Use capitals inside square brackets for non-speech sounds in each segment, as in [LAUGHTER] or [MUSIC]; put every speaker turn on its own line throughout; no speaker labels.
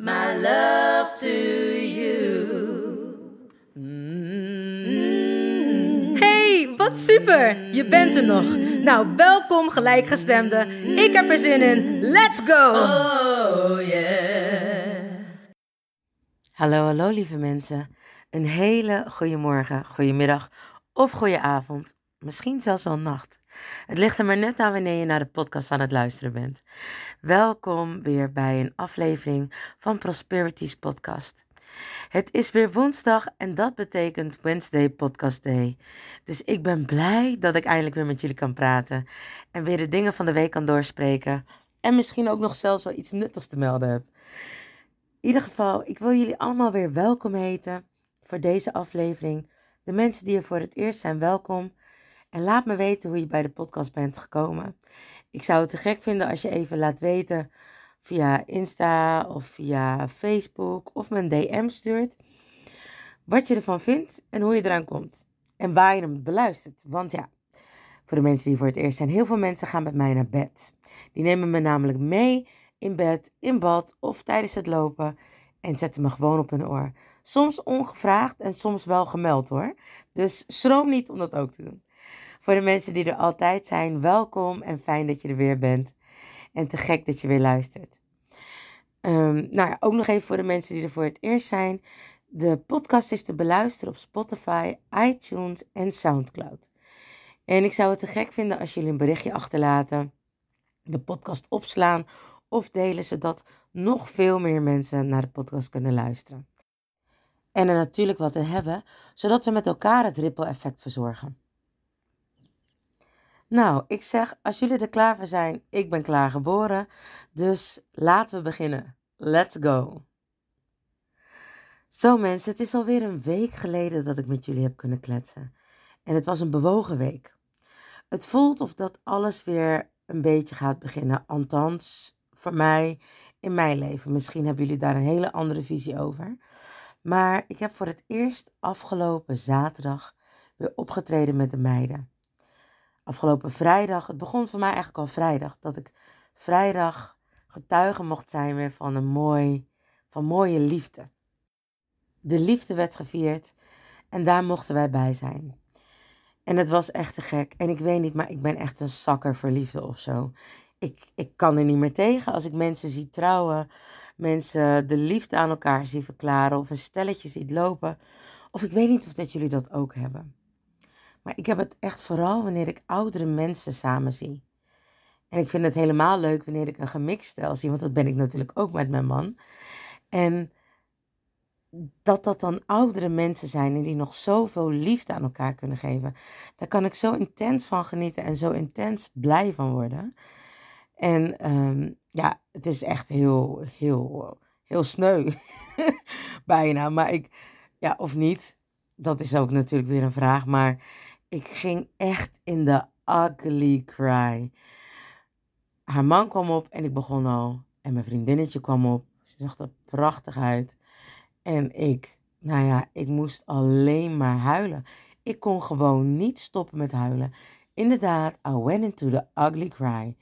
my love to you.
Hey, wat super! Je bent er nog. Nou, welkom gelijkgestemde. Ik heb er zin in. Let's go!
Oh yeah.
Hallo, hallo lieve mensen. Een hele goede morgen, goedemiddag of goede avond. Misschien zelfs wel nacht. Het ligt er maar net aan wanneer je naar de podcast aan het luisteren bent. Welkom weer bij een aflevering van Prosperities Podcast. Het is weer woensdag en dat betekent Wednesday Podcast Day. Dus ik ben blij dat ik eindelijk weer met jullie kan praten en weer de dingen van de week kan doorspreken. En misschien ook nog zelfs wel iets nuttigs te melden heb. In ieder geval, ik wil jullie allemaal weer welkom heten voor deze aflevering. De mensen die er voor het eerst zijn, welkom. En laat me weten hoe je bij de podcast bent gekomen. Ik zou het te gek vinden als je even laat weten via Insta of via Facebook of een DM stuurt. Wat je ervan vindt en hoe je eraan komt. En waar je hem beluistert. Want ja, voor de mensen die voor het eerst zijn, heel veel mensen gaan met mij naar bed. Die nemen me namelijk mee in bed, in bad of tijdens het lopen en zetten me gewoon op hun oor. Soms ongevraagd en soms wel gemeld hoor. Dus schroom niet om dat ook te doen. Voor de mensen die er altijd zijn, welkom en fijn dat je er weer bent. En te gek dat je weer luistert. Ehm, nou ja, ook nog even voor de mensen die er voor het eerst zijn. De podcast is te beluisteren op Spotify, iTunes en Soundcloud. En ik zou het te gek vinden als jullie een berichtje achterlaten, de podcast opslaan of delen, zodat nog veel meer mensen naar de podcast kunnen luisteren. En er natuurlijk wat in hebben, zodat we met elkaar het ripple effect verzorgen. Nou, ik zeg, als jullie er klaar voor zijn, ik ben klaar geboren. Dus laten we beginnen. Let's go. Zo mensen, het is alweer een week geleden dat ik met jullie heb kunnen kletsen. En het was een bewogen week. Het voelt of dat alles weer een beetje gaat beginnen. Althans, voor mij in mijn leven. Misschien hebben jullie daar een hele andere visie over. Maar ik heb voor het eerst afgelopen zaterdag weer opgetreden met de meiden afgelopen vrijdag. Het begon voor mij eigenlijk al vrijdag. Dat ik vrijdag getuige mocht zijn weer van een mooi, van mooie liefde. De liefde werd gevierd en daar mochten wij bij zijn. En het was echt te gek. En ik weet niet, maar ik ben echt een zakker voor liefde of zo. Ik, ik kan er niet meer tegen als ik mensen zie trouwen. Mensen de liefde aan elkaar zie verklaren. Of een stelletje ziet lopen. Of ik weet niet of dat jullie dat ook hebben. Maar ik heb het echt vooral wanneer ik oudere mensen samen zie. En ik vind het helemaal leuk wanneer ik een gemixt stel zie, want dat ben ik natuurlijk ook met mijn man. En dat dat dan oudere mensen zijn en die nog zoveel liefde aan elkaar kunnen geven. Daar kan ik zo intens van genieten en zo intens blij van worden. En ehm, ja, het is echt heel, heel, heel sneu. [LAUGHS] Bijna. Maar ik, ja, of niet. Dat is ook natuurlijk weer een vraag. Maar ik ging echt in de ugly cry. Haar man kwam op en ik begon al. En mijn vriendinnetje kwam op. Ze zag er prachtig uit. En ik, nou ja, ik moest alleen maar huilen. Ik kon gewoon niet stoppen met huilen. Inderdaad, I went into the ugly cry.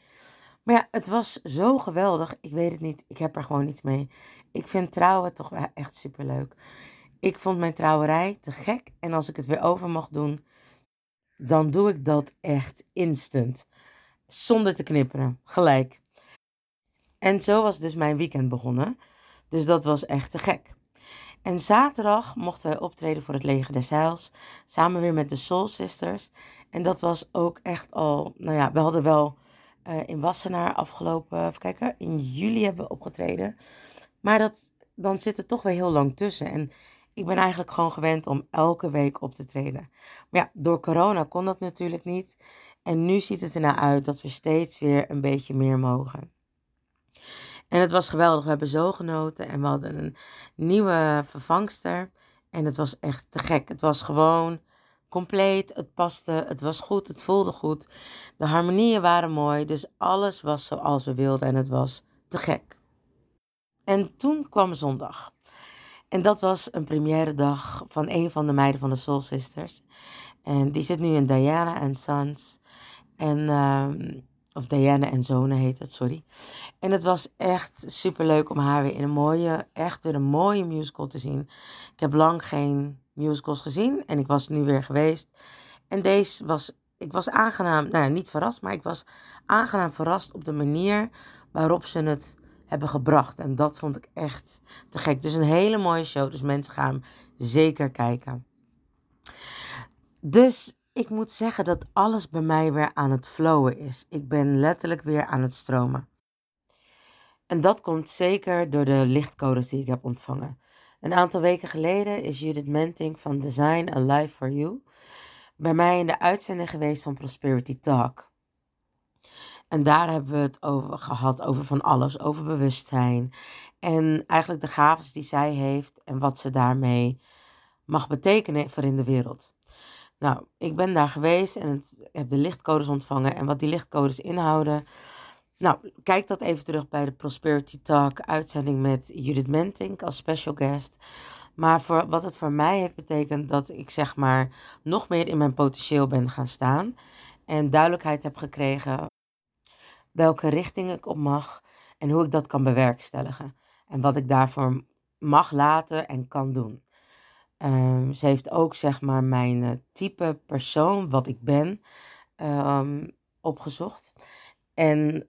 Maar ja, het was zo geweldig. Ik weet het niet. Ik heb er gewoon iets mee. Ik vind trouwen toch echt superleuk. Ik vond mijn trouwerij te gek. En als ik het weer over mag doen, dan doe ik dat echt instant. Zonder te knipperen, gelijk. En zo was dus mijn weekend begonnen. Dus dat was echt te gek. En zaterdag mochten wij optreden voor het Leger des Heils. Samen weer met de Soul Sisters. En dat was ook echt al, nou ja, we hadden wel uh, in Wassenaar afgelopen, even kijken, in juli hebben we opgetreden. Maar dat, dan zit er toch weer heel lang tussen. En ik ben eigenlijk gewoon gewend om elke week op te treden. Maar ja, door corona kon dat natuurlijk niet. En nu ziet het ernaar uit dat we steeds weer een beetje meer mogen. En het was geweldig. We hebben zo genoten. En we hadden een nieuwe vervangster. En het was echt te gek. Het was gewoon compleet. Het paste. Het was goed. Het voelde goed. De harmonieën waren mooi. Dus alles was zoals we wilden. En het was te gek. En toen kwam zondag. En dat was een première dag van een van de meiden van de Soul Sisters. En die zit nu in Diana and Sons. En, uh, of Diana en Zonen heet het, sorry. En het was echt super leuk om haar weer in een mooie, echt weer een mooie musical te zien. Ik heb lang geen musicals gezien en ik was nu weer geweest. En deze was, ik was aangenaam, nou ja, niet verrast, maar ik was aangenaam verrast op de manier waarop ze het hebben gebracht. En dat vond ik echt te gek. Dus een hele mooie show. Dus mensen gaan zeker kijken. Dus ik moet zeggen dat alles bij mij weer aan het flowen is. Ik ben letterlijk weer aan het stromen. En dat komt zeker door de lichtcodes die ik heb ontvangen. Een aantal weken geleden is Judith Menting van Design a Life for You bij mij in de uitzending geweest van Prosperity Talk. En daar hebben we het over gehad, over van alles, over bewustzijn. En eigenlijk de gaven die zij heeft en wat ze daarmee mag betekenen voor in de wereld. Nou, ik ben daar geweest en heb de lichtcodes ontvangen. En wat die lichtcodes inhouden. Nou, kijk dat even terug bij de Prosperity Talk uitzending met Judith Mentink als special guest. Maar voor, wat het voor mij heeft betekend dat ik zeg maar nog meer in mijn potentieel ben gaan staan. En duidelijkheid heb gekregen welke richting ik op mag en hoe ik dat kan bewerkstelligen. En wat ik daarvoor mag laten en kan doen. Um, ze heeft ook zeg maar mijn uh, type persoon, wat ik ben, um, opgezocht. En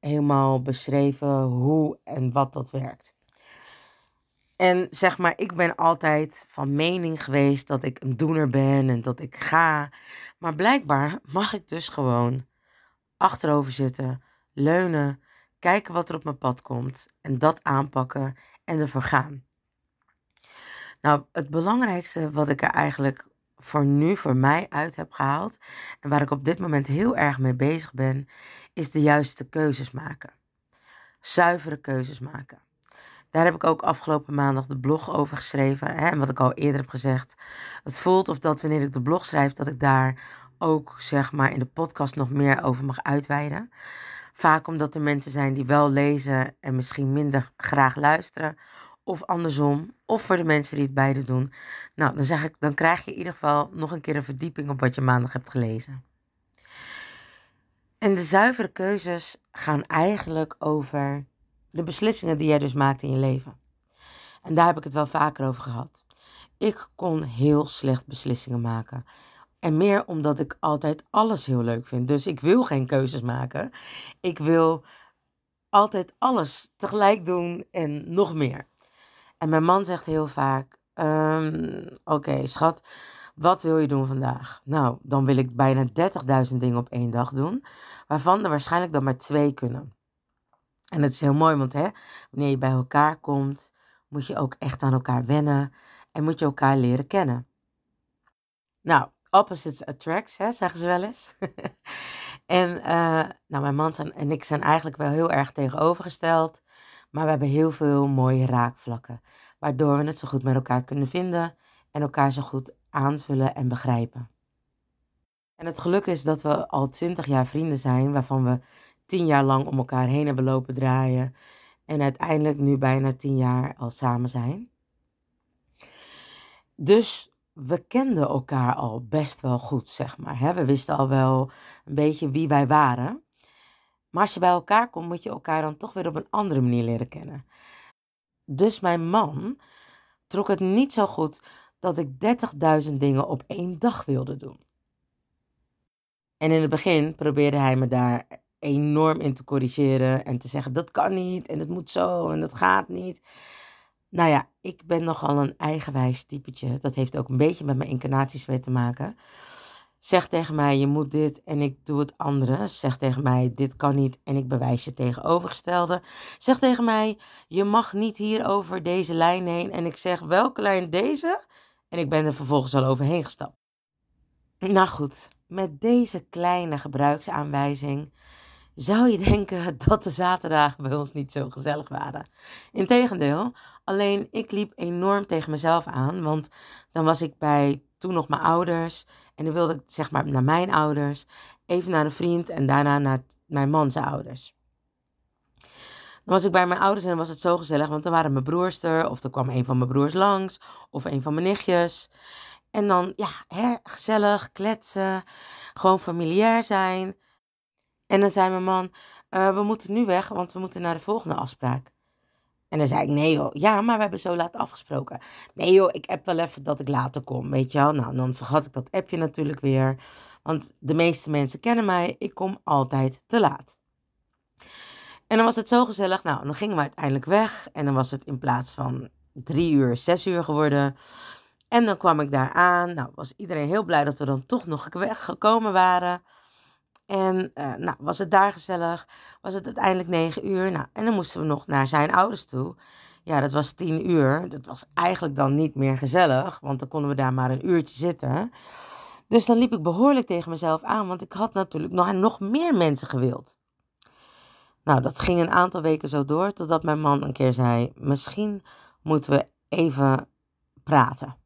helemaal beschreven hoe en wat dat werkt. En zeg maar, ik ben altijd van mening geweest dat ik een doener ben en dat ik ga. Maar blijkbaar mag ik dus gewoon achterover zitten, leunen, kijken wat er op mijn pad komt en dat aanpakken en ervoor gaan. Nou, het belangrijkste wat ik er eigenlijk voor nu voor mij uit heb gehaald en waar ik op dit moment heel erg mee bezig ben, is de juiste keuzes maken. Zuivere keuzes maken. Daar heb ik ook afgelopen maandag de blog over geschreven. En wat ik al eerder heb gezegd. Het voelt of dat wanneer ik de blog schrijf, dat ik daar ook zeg maar in de podcast nog meer over mag uitweiden. Vaak omdat er mensen zijn die wel lezen en misschien minder graag luisteren. Of andersom. Of voor de mensen die het beide doen. Nou, dan zeg ik, dan krijg je in ieder geval nog een keer een verdieping op wat je maandag hebt gelezen. En de zuivere keuzes gaan eigenlijk over de beslissingen die jij dus maakt in je leven. En daar heb ik het wel vaker over gehad. Ik kon heel slecht beslissingen maken. En meer omdat ik altijd alles heel leuk vind. Dus ik wil geen keuzes maken. Ik wil altijd alles tegelijk doen en nog meer. En mijn man zegt heel vaak: um, Oké, schat, wat wil je doen vandaag? Nou, dan wil ik bijna 30.000 dingen op één dag doen, waarvan er waarschijnlijk dan maar twee kunnen. En dat is heel mooi, want hè, wanneer je bij elkaar komt, moet je ook echt aan elkaar wennen en moet je elkaar leren kennen. Nou, opposites attracts, hè, zeggen ze wel eens. [LAUGHS] en uh, nou, mijn man en ik zijn eigenlijk wel heel erg tegenovergesteld. Maar we hebben heel veel mooie raakvlakken. Waardoor we het zo goed met elkaar kunnen vinden en elkaar zo goed aanvullen en begrijpen. En het geluk is dat we al twintig jaar vrienden zijn, waarvan we tien jaar lang om elkaar heen hebben lopen draaien. En uiteindelijk nu bijna tien jaar al samen zijn. Dus we kenden elkaar al best wel goed, zeg maar. We wisten al wel een beetje wie wij waren. Maar als je bij elkaar komt, moet je elkaar dan toch weer op een andere manier leren kennen. Dus mijn man trok het niet zo goed dat ik 30.000 dingen op één dag wilde doen. En in het begin probeerde hij me daar enorm in te corrigeren en te zeggen dat kan niet en het moet zo en dat gaat niet. Nou ja, ik ben nogal een eigenwijs typetje. Dat heeft ook een beetje met mijn incarnaties mee te maken. Zeg tegen mij, je moet dit en ik doe het andere. Zeg tegen mij, dit kan niet en ik bewijs je tegenovergestelde. Zeg tegen mij, je mag niet hier over deze lijn heen. En ik zeg, welke lijn deze? En ik ben er vervolgens al overheen gestapt. Nou goed, met deze kleine gebruiksaanwijzing zou je denken [LAUGHS] dat de zaterdagen bij ons niet zo gezellig waren. Integendeel, alleen ik liep enorm tegen mezelf aan, want dan was ik bij toen nog mijn ouders en dan wilde ik zeg maar naar mijn ouders, even naar een vriend en daarna naar mijn man's ouders. Dan was ik bij mijn ouders en was het zo gezellig, want dan waren mijn broers er, of er kwam een van mijn broers langs, of een van mijn nichtjes. En dan, ja, hè, gezellig, kletsen, gewoon familiair zijn. En dan zei mijn man, uh, we moeten nu weg, want we moeten naar de volgende afspraak. En dan zei ik, nee joh, ja, maar we hebben zo laat afgesproken. Nee joh, ik app wel even dat ik later kom, weet je wel. Nou, dan vergat ik dat appje natuurlijk weer. Want de meeste mensen kennen mij, ik kom altijd te laat. En dan was het zo gezellig, nou, dan gingen we uiteindelijk weg. En dan was het in plaats van drie uur, zes uur geworden. En dan kwam ik daar aan. Nou, was iedereen heel blij dat we dan toch nog weggekomen waren. En uh, nou, was het daar gezellig. Was het uiteindelijk negen uur. Nou, en dan moesten we nog naar zijn ouders toe. Ja, dat was tien uur. Dat was eigenlijk dan niet meer gezellig. Want dan konden we daar maar een uurtje zitten. Dus dan liep ik behoorlijk tegen mezelf aan. Want ik had natuurlijk nog, nog meer mensen gewild. Nou, dat ging een aantal weken zo door. Totdat mijn man een keer zei: Misschien moeten we even praten.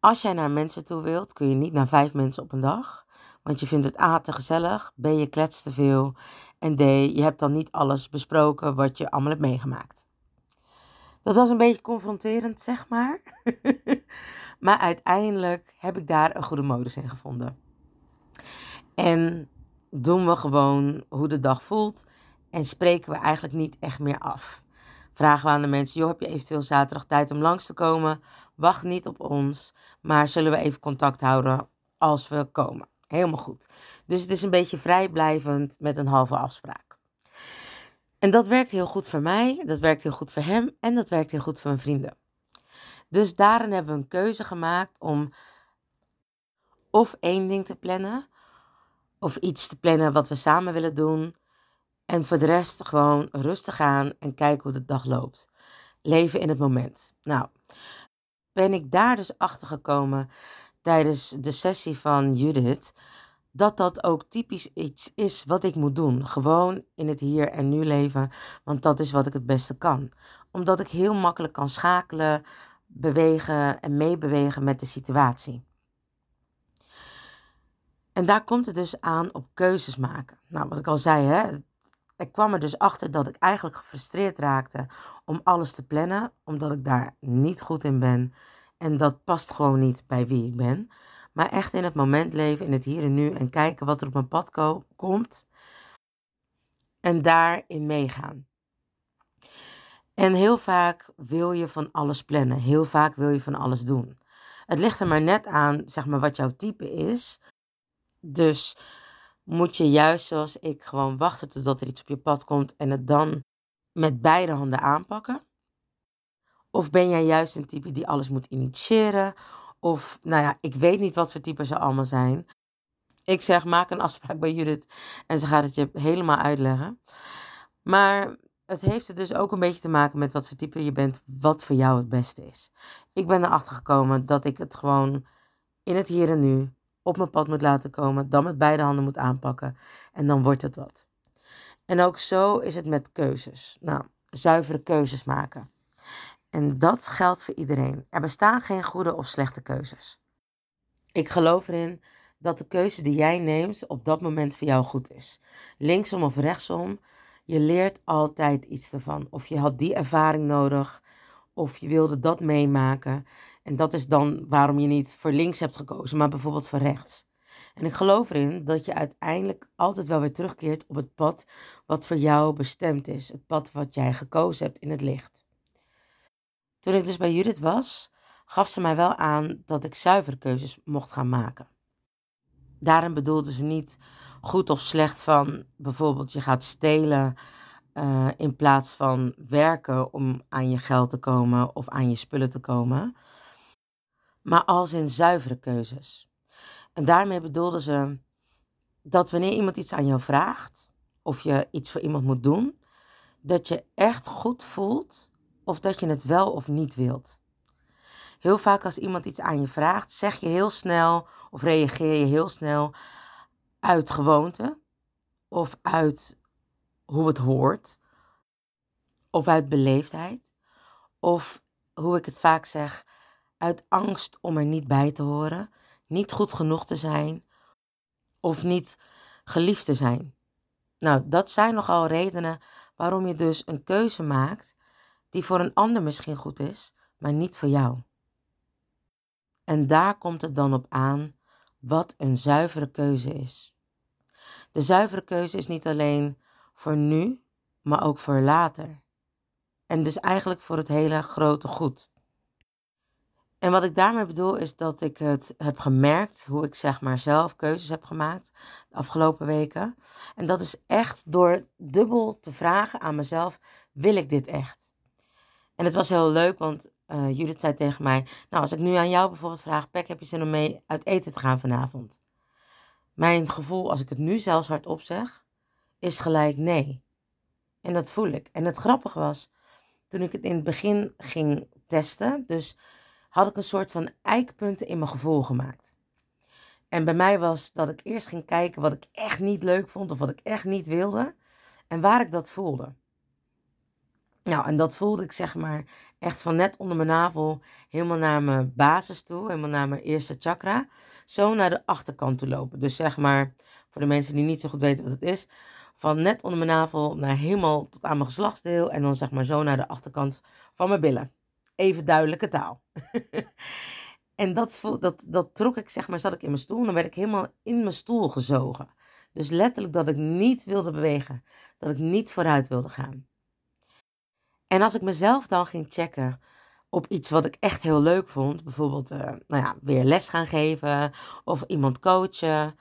Als jij naar mensen toe wilt, kun je niet naar vijf mensen op een dag. Want je vindt het A te gezellig, B je kletst te veel en D je hebt dan niet alles besproken wat je allemaal hebt meegemaakt. Dat was een beetje confronterend, zeg maar. [LAUGHS] maar uiteindelijk heb ik daar een goede modus in gevonden. En doen we gewoon hoe de dag voelt en spreken we eigenlijk niet echt meer af. Vragen we aan de mensen, joh, heb je eventueel zaterdag tijd om langs te komen? Wacht niet op ons, maar zullen we even contact houden als we komen? Helemaal goed. Dus het is een beetje vrijblijvend met een halve afspraak. En dat werkt heel goed voor mij, dat werkt heel goed voor hem en dat werkt heel goed voor mijn vrienden. Dus daarin hebben we een keuze gemaakt om of één ding te plannen, of iets te plannen wat we samen willen doen. En voor de rest gewoon rustig aan en kijken hoe de dag loopt. Leven in het moment. Nou, ben ik daar dus achter gekomen tijdens de sessie van Judith dat dat ook typisch iets is wat ik moet doen. Gewoon in het hier en nu leven, want dat is wat ik het beste kan. Omdat ik heel makkelijk kan schakelen, bewegen en meebewegen met de situatie. En daar komt het dus aan op keuzes maken. Nou, wat ik al zei, hè, ik kwam er dus achter dat ik eigenlijk gefrustreerd raakte om alles te plannen, omdat ik daar niet goed in ben. En dat past gewoon niet bij wie ik ben. Maar echt in het moment leven, in het hier en nu en kijken wat er op mijn pad komt. En daarin meegaan. En heel vaak wil je van alles plannen. Heel vaak wil je van alles doen. Het ligt er maar net aan, zeg maar, wat jouw type is. Dus moet je juist zoals ik gewoon wachten totdat er iets op je pad komt en het dan met beide handen aanpakken? Of ben jij juist een type die alles moet initiëren? Of, nou ja, ik weet niet wat voor typen ze allemaal zijn. Ik zeg, maak een afspraak bij Judith en ze gaat het je helemaal uitleggen. Maar het heeft er dus ook een beetje te maken met wat voor type je bent, wat voor jou het beste is. Ik ben erachter gekomen dat ik het gewoon in het hier en nu op mijn pad moet laten komen, dan met beide handen moet aanpakken en dan wordt het wat. En ook zo is het met keuzes. Nou, zuivere keuzes maken. En dat geldt voor iedereen. Er bestaan geen goede of slechte keuzes. Ik geloof erin dat de keuze die jij neemt op dat moment voor jou goed is. Linksom of rechtsom, je leert altijd iets ervan. Of je had die ervaring nodig, of je wilde dat meemaken. En dat is dan waarom je niet voor links hebt gekozen, maar bijvoorbeeld voor rechts. En ik geloof erin dat je uiteindelijk altijd wel weer terugkeert op het pad wat voor jou bestemd is. Het pad wat jij gekozen hebt in het licht. Toen ik dus bij Judith was, gaf ze mij wel aan dat ik zuivere keuzes mocht gaan maken. Daarin bedoelde ze niet goed of slecht van bijvoorbeeld je gaat stelen eh, in plaats van werken om aan je geld te komen of aan je spullen te komen, maar als in zuivere keuzes. En daarmee bedoelden ze dat wanneer iemand iets aan jou vraagt, of je iets voor iemand moet doen, dat je echt goed voelt of dat je het wel of niet wilt. Heel vaak als iemand iets aan je vraagt, zeg je heel snel of reageer je heel snel uit gewoonte of uit hoe het hoort of uit beleefdheid of hoe ik het vaak zeg, uit angst om er niet bij te horen, niet goed genoeg te zijn of niet geliefd te zijn. Nou, dat zijn nogal redenen waarom je dus een keuze maakt die voor een ander misschien goed is, maar niet voor jou. En daar komt het dan op aan wat een zuivere keuze is. De zuivere keuze is niet alleen voor nu, maar ook voor later. En dus eigenlijk voor het hele grote goed. En wat ik daarmee bedoel is dat ik het heb gemerkt, hoe ik zeg maar zelf keuzes heb gemaakt de afgelopen weken. En dat is echt door dubbel te vragen aan mezelf, wil ik dit echt? En het was heel leuk, want uh, Judith zei tegen mij, nou als ik nu aan jou bijvoorbeeld vraag, Pek, heb je zin om mee uit eten te gaan vanavond? Mijn gevoel, als ik het nu zelfs hardop zeg, is gelijk nee. En dat voel ik. En het grappige was, toen ik het in het begin ging testen, dus had ik een soort van eikpunten in mijn gevoel gemaakt. En bij mij was dat ik eerst ging kijken wat ik echt niet leuk vond of wat ik echt niet wilde en waar ik dat voelde. Nou, en dat voelde ik zeg maar echt van net onder mijn navel helemaal naar mijn basis toe, helemaal naar mijn eerste chakra, zo naar de achterkant toe lopen. Dus zeg maar, voor de mensen die niet zo goed weten wat het is, van net onder mijn navel naar helemaal tot aan mijn geslachtsdeel en dan zeg maar zo naar de achterkant van mijn billen even duidelijke taal. [LAUGHS] en dat, dat, dat trok ik, zeg maar, zat ik in mijn stoel dan werd ik helemaal in mijn stoel gezogen. Dus letterlijk dat ik niet wilde bewegen, dat ik niet vooruit wilde gaan. En als ik mezelf dan ging checken op iets wat ik echt heel leuk vond, bijvoorbeeld uh, nou ja, weer les gaan geven of iemand coachen,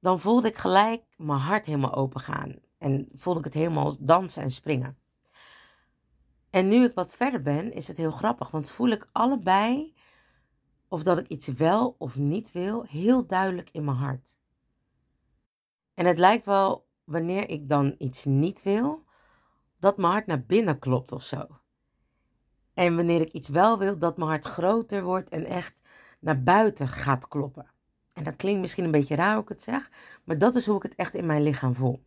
dan voelde ik gelijk mijn hart helemaal open gaan en voelde ik het helemaal dansen en springen. En nu ik wat verder ben, is het heel grappig, want voel ik allebei of dat ik iets wel of niet wil, heel duidelijk in mijn hart. En het lijkt wel, wanneer ik dan iets niet wil, dat mijn hart naar binnen klopt of zo. En wanneer ik iets wel wil, dat mijn hart groter wordt en echt naar buiten gaat kloppen. En dat klinkt misschien een beetje raar hoe ik het zeg, maar dat is hoe ik het echt in mijn lichaam voel.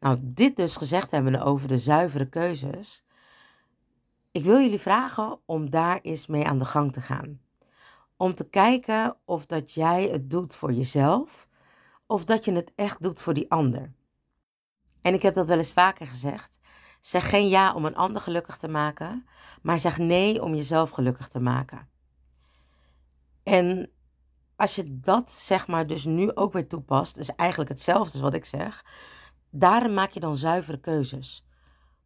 Nou, dit dus gezegd hebben over de zuivere keuzes, ik wil jullie vragen om daar eens mee aan de gang te gaan. Om te kijken of dat jij het doet voor jezelf of dat je het echt doet voor die ander. En ik heb dat wel eens vaker gezegd. Zeg geen ja om een ander gelukkig te maken, maar zeg nee om jezelf gelukkig te maken. En als je dat zeg maar dus nu ook weer toepast, is eigenlijk hetzelfde als wat ik zeg. Daarin maak je dan zuivere keuzes.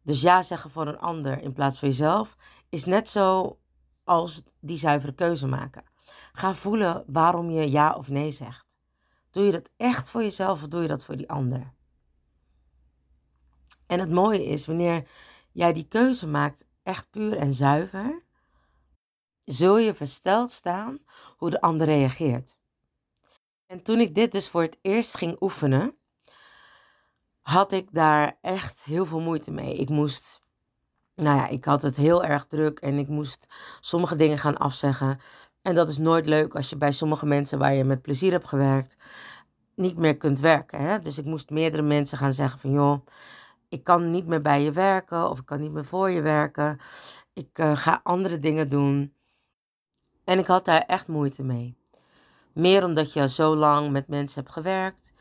Dus ja zeggen voor een ander in plaats van jezelf is net zo als die zuivere keuze maken. Ga voelen waarom je ja of nee zegt. Doe je dat echt voor jezelf of doe je dat voor die ander? En het mooie is, wanneer jij die keuze maakt, echt puur en zuiver, zul je versteld staan hoe de ander reageert. En toen ik dit dus voor het eerst ging oefenen, had ik daar echt heel veel moeite mee. Ik moest, nou ja, ik had het heel erg druk en ik moest sommige dingen gaan afzeggen. En dat is nooit leuk als je bij sommige mensen waar je met plezier hebt gewerkt, niet meer kunt werken. Hè? Dus ik moest meerdere mensen gaan zeggen van joh, ik kan niet meer bij je werken of ik kan niet meer voor je werken. Ik uh, ga andere dingen doen. En ik had daar echt moeite mee. Meer omdat je zo lang met mensen hebt gewerkt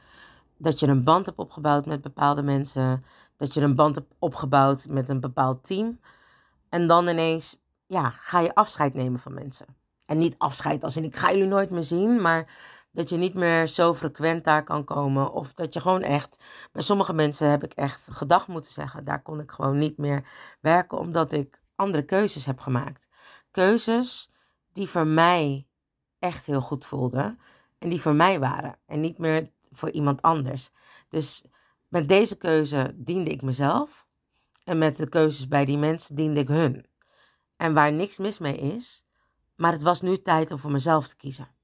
dat je een band hebt opgebouwd met bepaalde mensen, dat je een band hebt opgebouwd met een bepaald team. En dan ineens, ja, ga je afscheid nemen van mensen. En niet afscheid als in ik ga jullie nooit meer zien, maar dat je niet meer zo frequent daar kan komen. Of dat je gewoon echt, bij sommige mensen heb ik echt gedag moeten zeggen. Daar kon ik gewoon niet meer werken, omdat ik andere keuzes heb gemaakt. Keuzes die voor mij echt heel goed voelden en die voor mij waren. En niet meer voor iemand anders. Dus met deze keuze diende ik mezelf En met de keuzes bij die mensen diende ik hun. En waar niks mis mee is, maar het was nu tijd om voor mezelf te kiezen.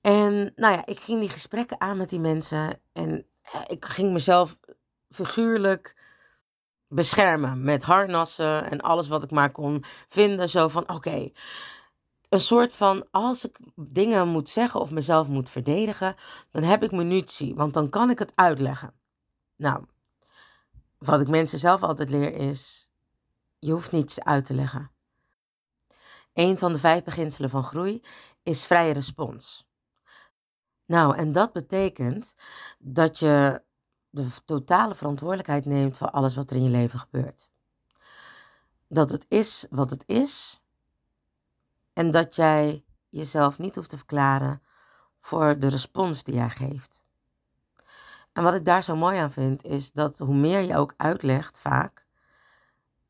En nou ja, ik ging die gesprekken aan met die mensen en ik ging mezelf figuurlijk beschermen met harnassen en alles wat ik maar kon vinden. Zo van oké, een soort van als ik dingen moet zeggen of mezelf moet verdedigen, dan heb ik munitie, want dan kan ik het uitleggen. Nou, wat ik mensen zelf altijd leer is, je hoeft niets uit te leggen. Een van de vijf beginselen van groei is vrije respons. Nou, en dat betekent dat je de totale verantwoordelijkheid neemt voor alles wat er in je leven gebeurt. Dat het is wat het is en dat jij jezelf niet hoeft te verklaren voor de respons die jij geeft. En wat ik daar zo mooi aan vind, is dat hoe meer je ook uitlegt, vaak,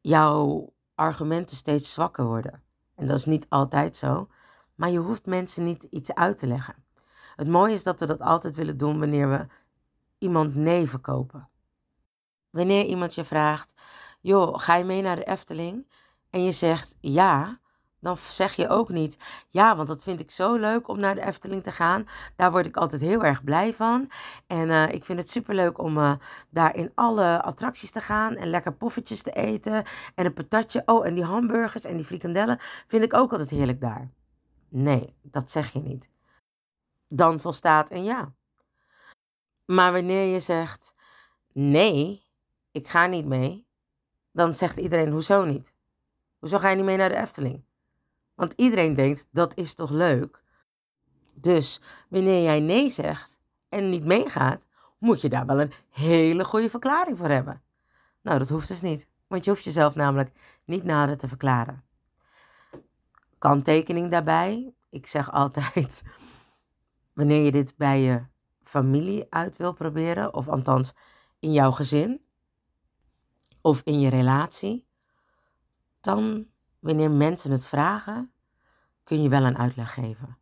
jouw argumenten steeds zwakker worden. En dat is niet altijd zo, maar je hoeft mensen niet iets uit te leggen. Het mooie is dat we dat altijd willen doen wanneer we iemand nee verkopen. Wanneer iemand je vraagt, joh, ga je mee naar de Efteling? En je zegt ja, dan zeg je ook niet, ja, want dat vind ik zo leuk om naar de Efteling te gaan. Daar word ik altijd heel erg blij van. En eh, ik vind het superleuk om uh, daar in alle attracties te gaan en lekker poffertjes te eten. En een patatje, oh, en die hamburgers en die frikandellen vind ik ook altijd heerlijk daar. Nee, dat zeg je niet. Dan volstaat een ja. Maar wanneer je zegt, nee, ik ga niet mee, dan zegt iedereen, hoezo niet? Hoezo ga je niet mee naar de Efteling? Want iedereen denkt, dat is toch leuk? Dus wanneer jij nee zegt en niet meegaat, moet je daar wel een hele goede verklaring voor hebben. Nou, dat hoeft dus niet, want je hoeft jezelf namelijk niet nader te verklaren. Kanttekening daarbij, ik zeg altijd, wanneer je dit bij je familie uit wil proberen, of althans in jouw gezin of in je relatie, dan wanneer mensen het vragen, kun je wel een uitleg geven.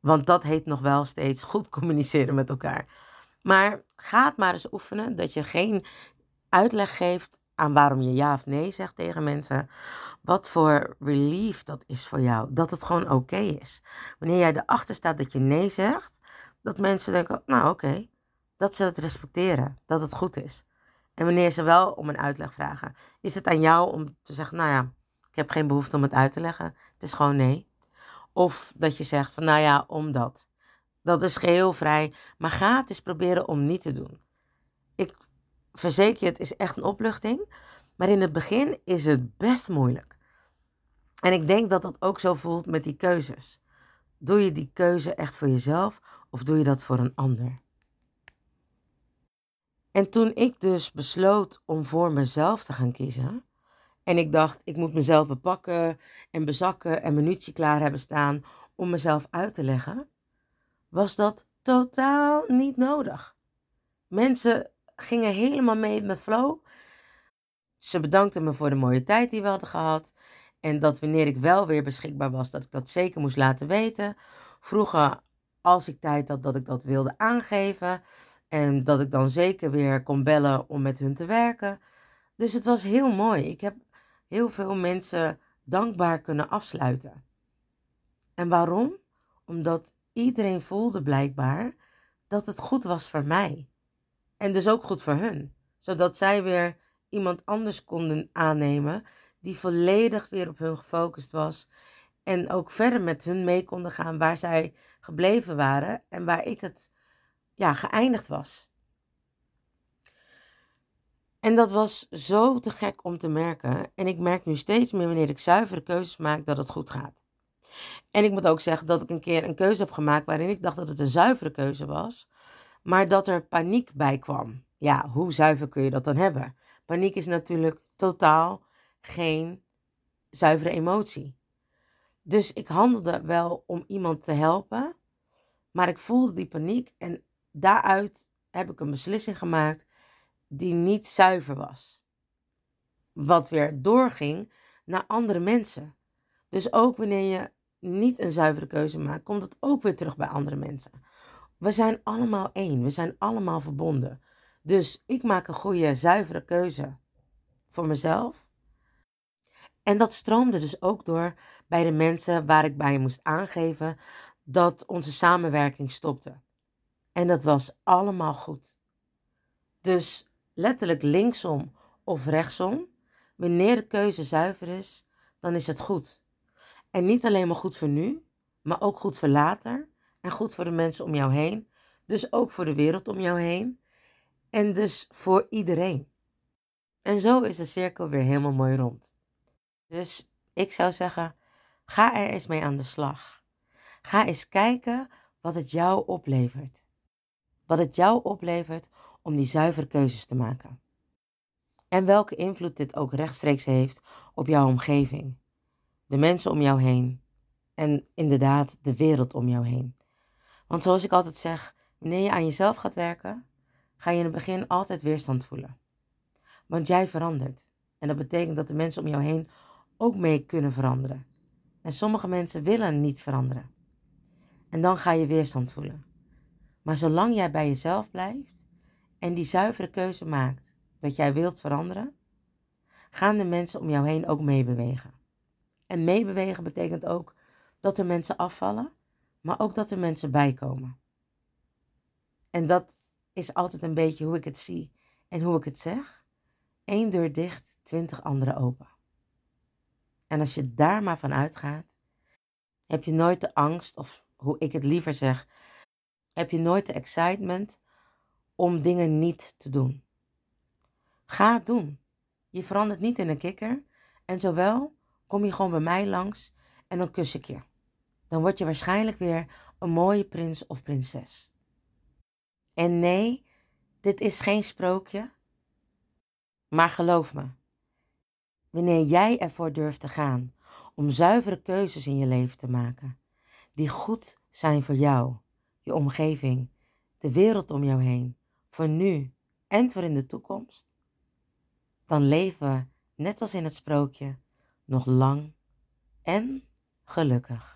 Want dat heet nog wel steeds [LAUGHS] goed communiceren met elkaar. Maar ga het maar eens oefenen dat je geen uitleg geeft aan waarom je ja of nee zegt tegen mensen. Wat voor relief dat is voor jou. Dat het gewoon oké is. Wanneer jij erachter staat dat je nee zegt, dat mensen denken, nou oké, dat ze het respecteren, dat het goed is. En wanneer ze wel om een uitleg vragen, is het aan jou om te zeggen, nou ja, ik heb geen behoefte om het uit te leggen. Het is gewoon nee. Of dat je zegt van, nou ja, omdat. Dat is geheel vrij. Maar ga het eens proberen om niet te doen. Ik verzeker je, het is echt een opluchting. Maar in het begin is het best moeilijk. En ik denk dat dat ook zo voelt met die keuzes. Doe je die keuze echt voor jezelf of doe je dat voor een ander? En toen ik dus besloot om voor mezelf te gaan kiezen, en ik dacht, ik moet mezelf bepakken en bezakken en munitie klaar hebben staan om mezelf uit te leggen, was dat totaal niet nodig. Mensen gingen helemaal mee met flow. Ze bedankten me voor de mooie tijd die we hadden gehad. En dat wanneer ik wel weer beschikbaar was, dat ik dat zeker moest laten weten. Vroegen als ik tijd had, dat ik dat wilde aangeven. En dat ik dan zeker weer kon bellen om met hun te werken. Dus het was heel mooi. Ik heb heel veel mensen dankbaar kunnen afsluiten. En waarom? Omdat iedereen voelde blijkbaar dat het goed was voor mij. En dus ook goed voor hun. Zodat zij weer iemand anders konden aannemen die volledig weer op hun gefocust was. En ook verder met hun mee konden gaan waar zij gebleven waren en waar ik het ja, geëindigd was. En dat was zo te gek om te merken. En ik merk nu steeds meer wanneer ik zuivere keuzes maak dat het goed gaat. En ik moet ook zeggen dat ik een keer een keuze heb gemaakt waarin ik dacht dat het een zuivere keuze was, maar dat er paniek bij kwam. Ja, hoe zuiver kun je dat dan hebben? Paniek is natuurlijk totaal geen zuivere emotie. Dus ik handelde wel om iemand te helpen, maar ik voelde die paniek en daaruit heb ik een beslissing gemaakt die niet zuiver was. Wat weer doorging naar andere mensen. Dus ook wanneer je niet een zuivere keuze maakt, komt het ook weer terug bij andere mensen. We zijn allemaal één, we zijn allemaal verbonden. Dus ik maak een goede, zuivere keuze voor mezelf. En dat stroomde dus ook door bij de mensen waar ik bij moest aangeven dat onze samenwerking stopte. En dat was allemaal goed. Dus letterlijk linksom of rechtsom, wanneer de keuze zuiver is, dan is het goed. En niet alleen maar goed voor nu, maar ook goed voor later en goed voor de mensen om jou heen. Dus ook voor de wereld om jou heen. En dus voor iedereen. En zo is de cirkel weer helemaal mooi rond. Dus ik zou zeggen, ga er eens mee aan de slag. Ga eens kijken wat het jou oplevert. Wat het jou oplevert om die zuivere keuzes te maken. En welke invloed dit ook rechtstreeks heeft op jouw omgeving, de mensen om jou heen en inderdaad de wereld om jou heen. Want zoals ik altijd zeg, wanneer je aan jezelf gaat werken, ga je in het begin altijd weerstand voelen. Want jij verandert. En dat betekent dat de mensen om jou heen ook mee kunnen veranderen. En sommige mensen willen niet veranderen. En dan ga je weerstand voelen. Maar zolang jij bij jezelf blijft en die zuivere keuze maakt dat jij wilt veranderen, gaan de mensen om jou heen ook meebewegen. En meebewegen betekent ook dat er mensen afvallen, maar ook dat er mensen bijkomen. En dat is altijd een beetje hoe ik het zie en hoe ik het zeg. Eén deur dicht, twintig andere open. En als je daar maar van uitgaat, heb je nooit de angst, of hoe ik het liever zeg, heb je nooit de excitement om dingen niet te doen. Ga het doen. Je verandert niet in een kikker. En zowel kom je gewoon bij mij langs en dan kus ik je. Dan word je waarschijnlijk weer een mooie prins of prinses. En nee, dit is geen sprookje. Maar geloof me, wanneer jij ervoor durft te gaan om zuivere keuzes in je leven te maken, die goed zijn voor jou, je omgeving, de wereld om jou heen, voor nu en voor in de toekomst, dan leven we, net als in het sprookje, nog lang en gelukkig.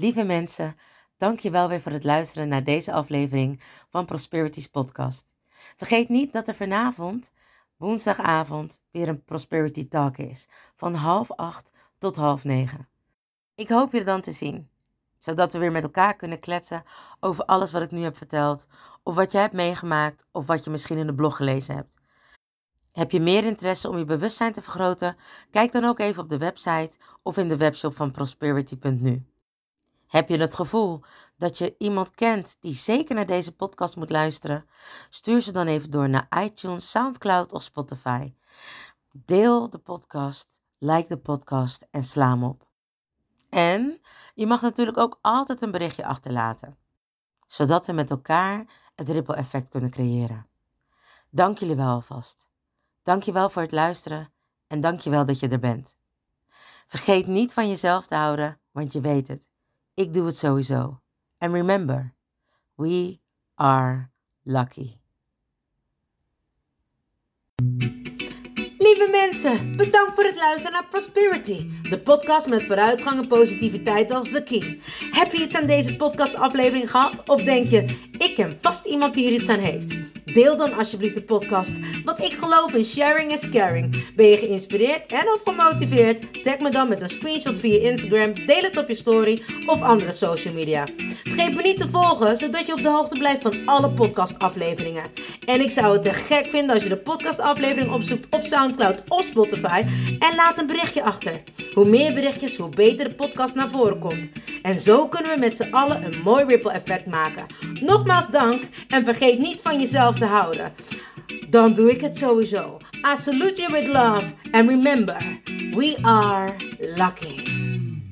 Lieve mensen, dank je wel weer voor het luisteren naar deze aflevering van Prosperities podcast. Vergeet niet dat er vanavond, woensdagavond, weer een Prosperity Talk is, van half acht tot half negen. Ik hoop je dan te zien, zodat we weer met elkaar kunnen kletsen over alles wat ik nu heb verteld, of wat jij hebt meegemaakt, of wat je misschien in de blog gelezen hebt. Heb je meer interesse om je bewustzijn te vergroten? Kijk dan ook even op de website of in de webshop van prosperity.nu. Heb je het gevoel dat je iemand kent die zeker naar deze podcast moet luisteren? Stuur ze dan even door naar iTunes, SoundCloud of Spotify. Deel de podcast, like de podcast en sla hem op. En je mag natuurlijk ook altijd een berichtje achterlaten, zodat we met elkaar het ripple effect kunnen creëren. Dank jullie wel alvast. Dank je wel voor het luisteren en dank je wel dat je er bent. Vergeet niet van jezelf te houden, want je weet het. Ik doe het sowieso. And remember, we are lucky. Lieve mensen, bedankt voor het luisteren naar Prosperity, de podcast met vooruitgang en positiviteit als de key. Heb je iets aan deze podcastaflevering gehad? Of denk je, ik ken vast iemand die er iets aan heeft? Deel dan alsjeblieft de podcast, want ik geloof in sharing is caring. Ben je geïnspireerd en of gemotiveerd? Tag me dan met een screenshot via Instagram, deel het op je story of andere social media. Vergeet me niet te volgen, zodat je op de hoogte blijft van alle podcastafleveringen. En ik zou het te gek vinden als je de podcastaflevering opzoekt op SoundCloud of Spotify en laat een berichtje achter. Hoe meer berichtjes, hoe beter de podcast naar voren komt. En zo kunnen we met z'n allen een mooi ripple effect maken. Nogmaals dank en vergeet niet van jezelf te houden. Dan doe ik het sowieso. I salute you with love and remember, we are lucky.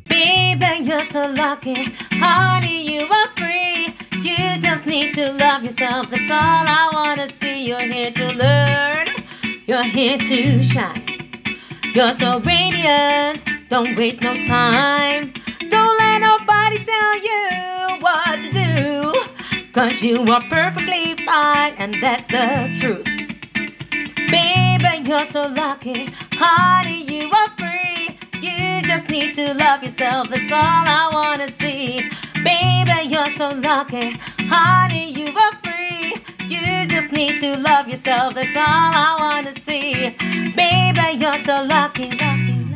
Baby, you're so lucky. Honey, you are free. You just need to love yourself. That's all I wanna see. You're here to learn. You're here to shine. You're so radiant. Don't waste no time. Don't let nobody tell you. Cause you are perfectly fine, and that's the truth. Baby, you're so lucky. Honey, you are free. You just need to love yourself. That's all I wanna see. Baby, you're so lucky. Honey, you are free. You just need to love yourself. That's all I wanna see. Baby, you're so lucky, lucky.